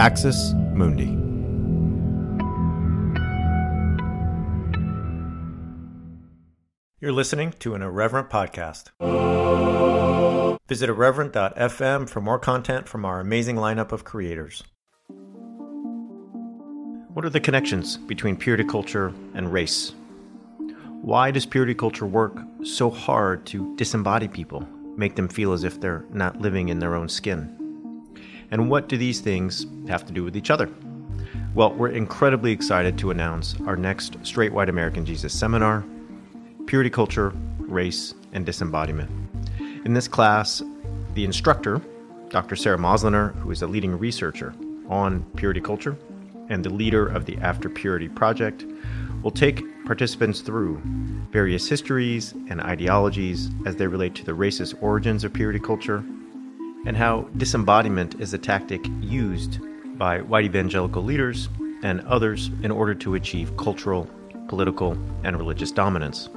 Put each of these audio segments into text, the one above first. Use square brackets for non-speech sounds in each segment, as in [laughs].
Axis Mundi. You're listening to an Irreverent podcast. Visit irreverent.fm for more content from our amazing lineup of creators. What are the connections between purity culture and race? Why does purity culture work so hard to disembody people, make them feel as if they're not living in their own skin? And what do these things have to do with each other? Well, we're incredibly excited to announce our next Straight White American Jesus seminar Purity Culture, Race, and Disembodiment. In this class, the instructor, Dr. Sarah Moslener, who is a leading researcher on purity culture and the leader of the After Purity Project, will take participants through various histories and ideologies as they relate to the racist origins of purity culture and how disembodiment is a tactic used by white evangelical leaders and others in order to achieve cultural, political, and religious dominance.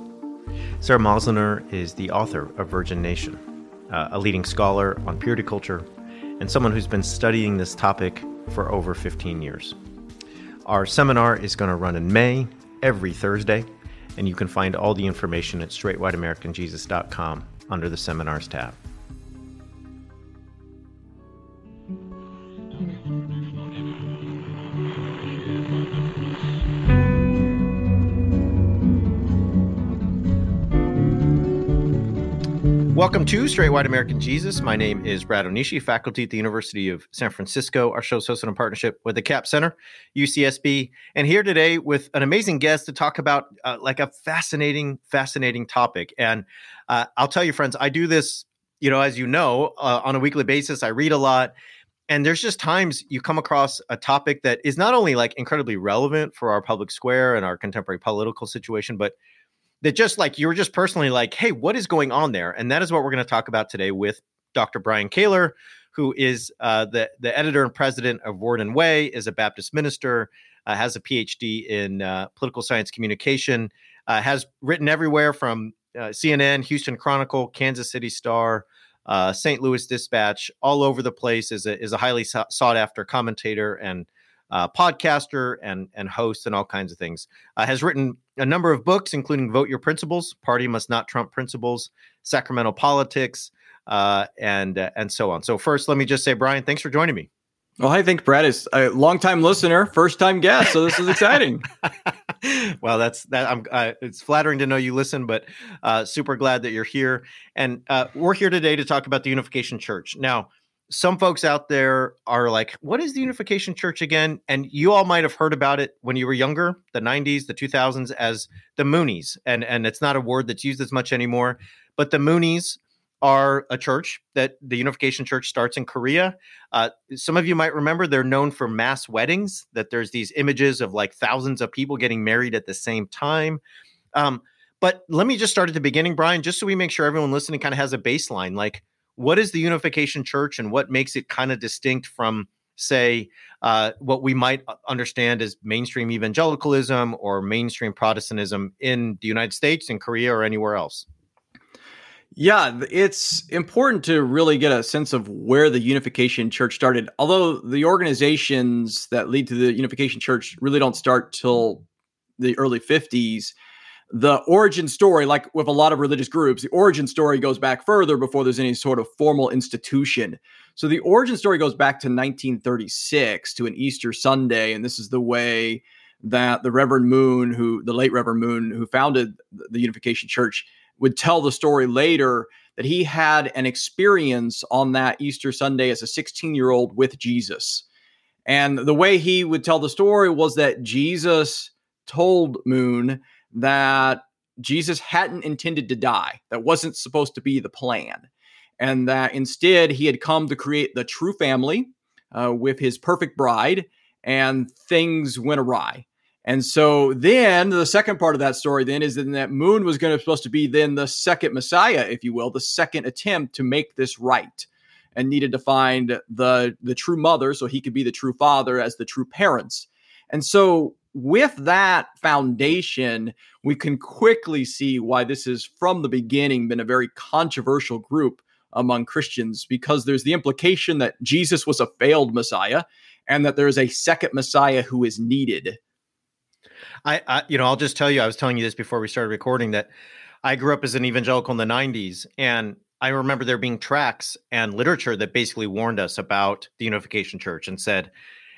Sarah Moslener is the author of Virgin Nation, uh, a leading scholar on purity culture, and someone who's been studying this topic for over 15 years. Our seminar is going to run in May every Thursday, and you can find all the information at straightwhiteamericanjesus.com under the seminars tab. Welcome to Straight White American Jesus. My name is Brad Onishi, faculty at the University of San Francisco. Our show is hosted in partnership with the Capps Center, UCSB, and here today with an amazing guest to talk about uh, like a fascinating, fascinating topic. And uh, I'll tell you, friends, I do this, you know, as you know, uh, on a weekly basis. I read a lot, and there's just times you come across a topic that is not only like incredibly relevant for our public square and our contemporary political situation, but that just like you were just personally like, hey, what is going on there? And that is what we're going to talk about today with Dr. Brian Kaylor, who is uh, the the editor and president of Word and Way, is a Baptist minister, uh, has a PhD in uh, political science communication, uh, has written everywhere from uh, CNN, Houston Chronicle, Kansas City Star. Uh, St. Louis Dispatch, all over the place, is a is a highly sought after commentator and uh, podcaster and and host and all kinds of things. Uh, has written a number of books, including "Vote Your Principles," "Party Must Not Trump Principles," "Sacramental Politics," uh, and uh, and so on. So first, let me just say, Brian, thanks for joining me. Well, I think Brad is a longtime listener, first time guest, so this is exciting. [laughs] well, that's that. I'm. Uh, it's flattering to know you listen, but uh, super glad that you're here. And uh, we're here today to talk about the Unification Church. Now, some folks out there are like, what is the Unification Church again? And you all might have heard about it when you were younger, the 90s, the 2000s, as the Moonies. And, and it's not a word that's used as much anymore, but the Moonies are a church that the Unification Church starts in Korea. Uh, some of you might remember they're known for mass weddings, that there's these images of like thousands of people getting married at the same time. Um, but let me just start at the beginning, Brian, just so we make sure everyone listening kind of has a baseline. Like, what is the Unification Church and what makes it kind of distinct from, say, uh, what we might understand as mainstream evangelicalism or mainstream Protestantism in the United States, in Korea, or anywhere else? Yeah, it's important to really get a sense of where the Unification Church started. Although the organizations that lead to the Unification Church really don't start till the early 50s, the origin story, like with a lot of religious groups, the origin story goes back further before there's any sort of formal institution. So the origin story goes back to 1936 to an Easter Sunday, and this is the way that the Reverend Moon, who the late Reverend Moon, who founded the Unification Church, would tell the story later that he had an experience on that Easter Sunday as a 16 year old with Jesus. And the way he would tell the story was that Jesus told Moon that Jesus hadn't intended to die. That wasn't supposed to be the plan. And that instead he had come to create the true family uh, with his perfect bride, and things went awry. And so then the second part of that story then is that Moon was going to supposed to be then the second Messiah, if you will, the second attempt to make this right, and needed to find the the true mother so he could be the true father as the true parents. And so with that foundation, we can quickly see why this has from the beginning been a very controversial group among Christians because there's the implication that Jesus was a failed Messiah and that there is a second Messiah who is needed. I, I, you know, I'll just tell you, I was telling you this before we started recording that I grew up as an evangelical in the 90s, and I remember there being tracts and literature that basically warned us about the Unification Church and said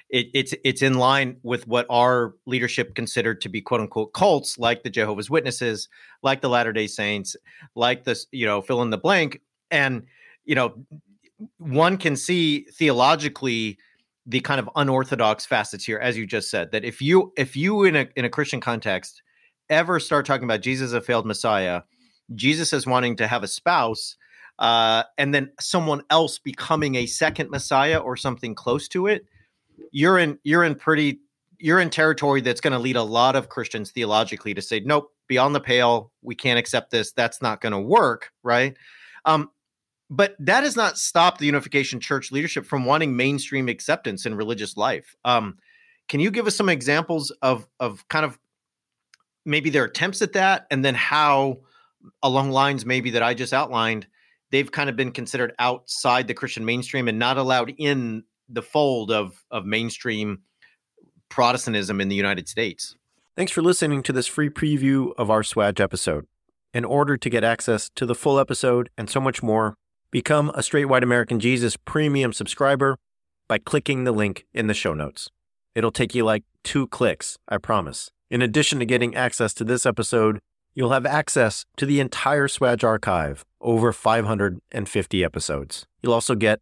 it, it's it's in line with what our leadership considered to be quote unquote cults, like the Jehovah's Witnesses, like the Latter Day Saints, like this, you know, fill in the blank, and you know, one can see theologically the kind of unorthodox facets here, as you just said, that if you if you in a in a Christian context ever start talking about Jesus a failed Messiah, Jesus as wanting to have a spouse, uh, and then someone else becoming a second Messiah or something close to it, you're in you're in pretty you're in territory that's going to lead a lot of Christians theologically to say, nope, beyond the pale, we can't accept this. That's not going to work, right? Um, but that has not stopped the Unification Church leadership from wanting mainstream acceptance in religious life. Um, can you give us some examples of of kind of maybe their attempts at that, and then how along lines maybe that I just outlined, they've kind of been considered outside the Christian mainstream and not allowed in the fold of of mainstream Protestantism in the United States. Thanks for listening to this free preview of our SWAJ episode. In order to get access to the full episode and so much more, Become a Straight White American Jesus premium subscriber by clicking the link in the show notes. It'll take you like two clicks, I promise. In addition to getting access to this episode, you'll have access to the entire SWAJ archive, over 550 episodes. You'll also get